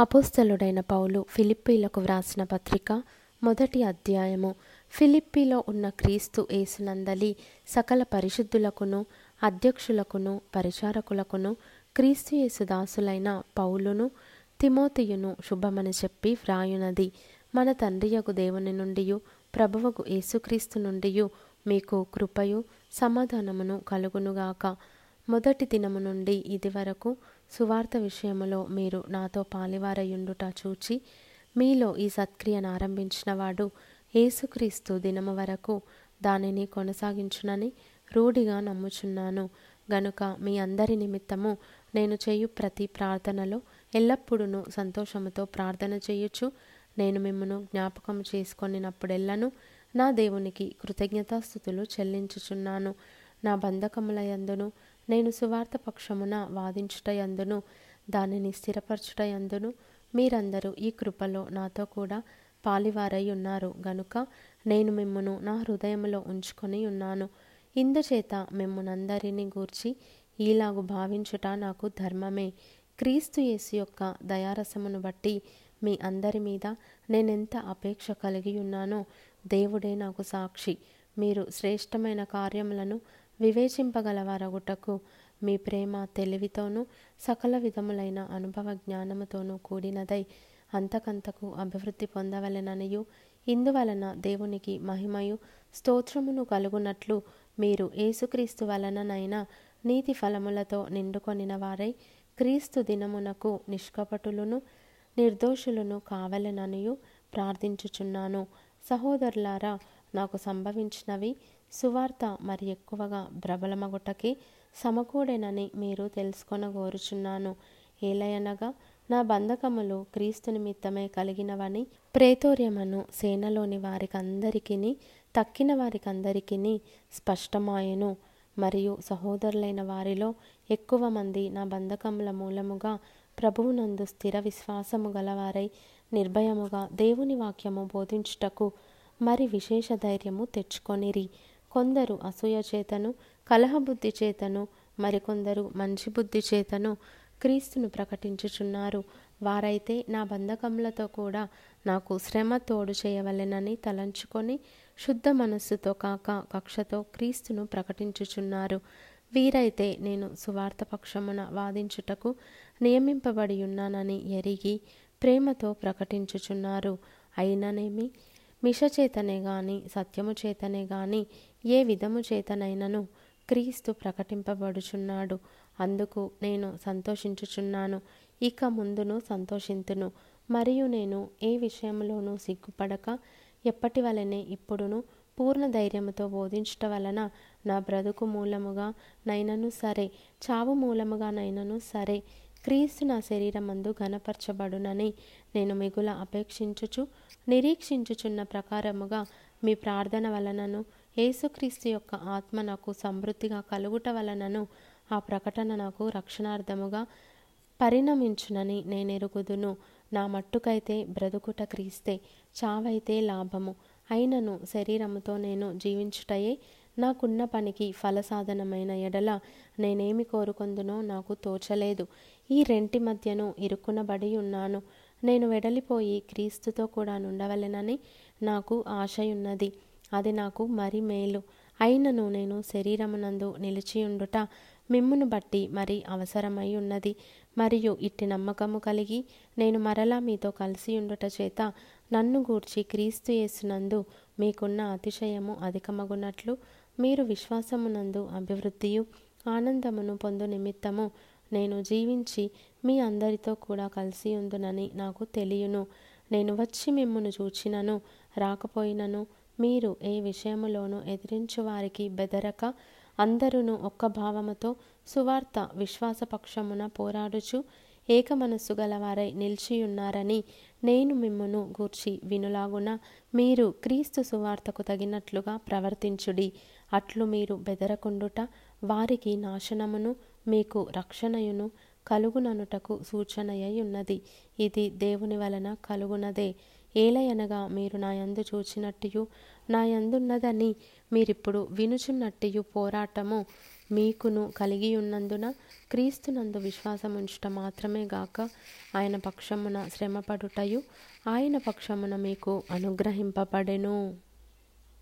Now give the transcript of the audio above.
అపోస్తలుడైన పౌలు ఫిలిప్పీలకు వ్రాసిన పత్రిక మొదటి అధ్యాయము. ఫిలిప్పీలో ఉన్న క్రీస్తు ఏసునందలి సకల పరిశుద్ధులకును అధ్యక్షులకును పరిచారకులకును క్రీస్తు యేసు దాసులైన పౌలును తిమోతియును శుభమని చెప్పి వ్రాయునది. మన తండ్రియగు దేవుని నుండియు ప్రభువకు యేసుక్రీస్తు నుండియు మీకు కృపయు సమాధానమును కలుగునుగాక. మొదటి దినము నుండి ఇది వరకు సువార్త విషయములో మీరు నాతో పాలివారయుండుట చూచి మీలో ఈ సత్క్రియను ఆరంభించినవాడు ఏసుక్రీస్తు దినము వరకు దానిని కొనసాగించునని రూఢిగా నమ్ముచున్నాను. గనుక మీ అందరి నిమిత్తము నేను చేయు ప్రతి ప్రార్థనలో ఎల్లప్పుడూ సంతోషముతో ప్రార్థన చేయొచ్చు నేను మిమ్మను జ్ఞాపకం చేసుకొనినప్పుడెల్లను నా దేవునికి కృతజ్ఞతాస్థుతులు చెల్లించుచున్నాను. నా బంధకముల యందును నేను సువార్త పక్షమున వాదించుటయందును దానిని స్థిరపరచుటయందును మీరందరూ ఈ కృపలో నాతో కూడా పాలివారై ఉన్నారు. గనుక నేను మిమ్మను నా హృదయములో ఉంచుకొని ఉన్నాను. ఇందుచేత మిమ్మునందరినీ గూర్చి ఈలాగు భావించుట నాకు ధర్మమే. క్రీస్తు యేసు యొక్క దయారసమును బట్టి మీ అందరి మీద నేనెంత అపేక్ష కలిగి ఉన్నానో దేవుడే నాకు సాక్షి. మీరు శ్రేష్టమైన కార్యములను వివేచింపగలవారగుటకు మీ ప్రేమ తెలివితోనూ సకల విధములైన అనుభవ జ్ఞానముతోనూ కూడినదై అంతకంతకు అభివృద్ధి పొందవలెననియు. ఇందువలన దేవునికి మహిమయు స్తోత్రమును కలుగునట్లు మీరు ఏసుక్రీస్తు వలననైనా నీతి ఫలములతో నిండుకొనిన వారై క్రీస్తు దినమునకు నిష్కపటులను నిర్దోషులను కావలెననియు ప్రార్థించుచున్నాను. సహోదరులారా నాకు సంభవించినవి సువార్త మరి ఎక్కువగా ప్రబలమగుటకి సమకూడేనని మీరు తెలుసుకొనగోరుచున్నాను. ఏలయనగా నా బంధకములు క్రీస్తు నిమిత్తమే కలిగినవని ప్రేతోర్యమను సేనలోని వారికందరికీ తక్కిన వారికందరికీ స్పష్టమాయెను. మరియు సహోదరులైన వారిలో ఎక్కువ మంది నా బంధకముల మూలముగా ప్రభువునందు స్థిర విశ్వాసము గలవారై నిర్భయముగా దేవుని వాక్యము బోధించుటకు మరి విశేష ధైర్యము తెచ్చుకొనిరి. కొందరు అసూయ చేతను కలహబుద్ధి చేతను మరికొందరు మంచి బుద్ధి చేతను క్రీస్తును ప్రకటించుచున్నారు. వారైతే నా బంధకములతో కూడా నాకు శ్రమ తోడు చేయవలెనని తలంచుకొని శుద్ధ మనస్సుతో కాక కక్షతో క్రీస్తును ప్రకటించుచున్నారు. వీరైతే నేను సువార్త పక్షమున వాదించుటకు నియమింపబడి ఉన్నానని ఎరిగి ప్రేమతో ప్రకటించుచున్నారు. అయిననేమి? మిష చేతనే గాని సత్యము చేతనే గాని ఏ విధము చేతనైనను క్రీస్తు ప్రకటింపబడుచున్నాడు. అందుకు నేను సంతోషించుచున్నాను. ఇక ముందును సంతోషింతును. మరియు నేను ఏ విషయంలోనూ సిగ్గుపడక ఎప్పటి వలనే ఇప్పుడును పూర్ణ ధైర్యముతో బోధించుట వలన నా బ్రతుకు మూలముగా నైనను సరే చావు మూలముగా నైనను సరే క్రీస్తు నా శరీరమందు ఘనపరచబడునని నేను మిగుల అపేక్షించుచు నిరీక్షించుచున్న ప్రకారముగా మీ ప్రార్థన వలనను యేసుక్రీస్తు యొక్క ఆత్మ నాకు సమృద్ధిగా కలుగుట వలనను ఆ ప్రకటన నాకు రక్షణార్థముగా పరిణమించునని నేనెరుగుదును. నా మట్టుకైతే బ్రతుకుట క్రీస్తే చావైతే లాభము. అయినను శరీరముతో నేను జీవించుటయే నాకున్న పనికి ఫలసాధనమైన ఎడల నేనేమి కోరుకొందునో నాకు తోచలేదు. ఈ రెంటి మధ్యను ఇరుక్కునబడి ఉన్నాను. నేను వెడలిపోయి క్రీస్తుతో కూడా నుండవలెనని నాకు ఆశయున్నది. అది నాకు మరి మేలు. అయినను నేను శరీరమునందు నిలిచియుండుట మిమ్మును బట్టి మరి అవసరమై ఉన్నది మరియు ఇట్టి నమ్మకము కలిగి నేను మరలా మీతో కలిసి ఉండుట చేత నన్ను గూర్చి క్రీస్తు యేసునందు మీకున్న అతిశయము అధికమగునట్లు మీరు విశ్వాసమునందు అభివృద్ధియు ఆనందమును పొందు నిమిత్తము నేను జీవించి మీ అందరితో కూడా కలిసి ఉందునని నాకు తెలియను. నేను వచ్చి మిమ్మును చూచినను రాకపోయినను మీరు ఏ విషయములోనూ ఎదిరించు వారికి బెదరక అందరును ఒక్క భావముతో సువార్త విశ్వాసపక్షమున పోరాడుచు ఏక మనస్సు గలవారై నిలిచియున్నారని నేను మిమ్మును గూర్చి వినులాగున మీరు క్రీస్తు సువార్తకు తగినట్లుగా ప్రవర్తించుడి. అట్లు మీరు బెదరకుండుట వారికి నాశనమును మీకు రక్షణయును కలుగుననుటకు సూచనయ్యున్నది. ఉన్నది ఇది దేవుని వలన కలుగునదే. ఏలయనగా మీరు నాయందు చూచినట్టు నాయందున్నదని నా యందున్నదని మీరిప్పుడు వినుచున్నట్టు పోరాటము మీకును కలిగి ఉన్నందున క్రీస్తునందు విశ్వాసం ఉంచటం మాత్రమే గాక ఆయన పక్షమున శ్రమపడుటయు ఆయన పక్షమున మీకు అనుగ్రహింపబడెను.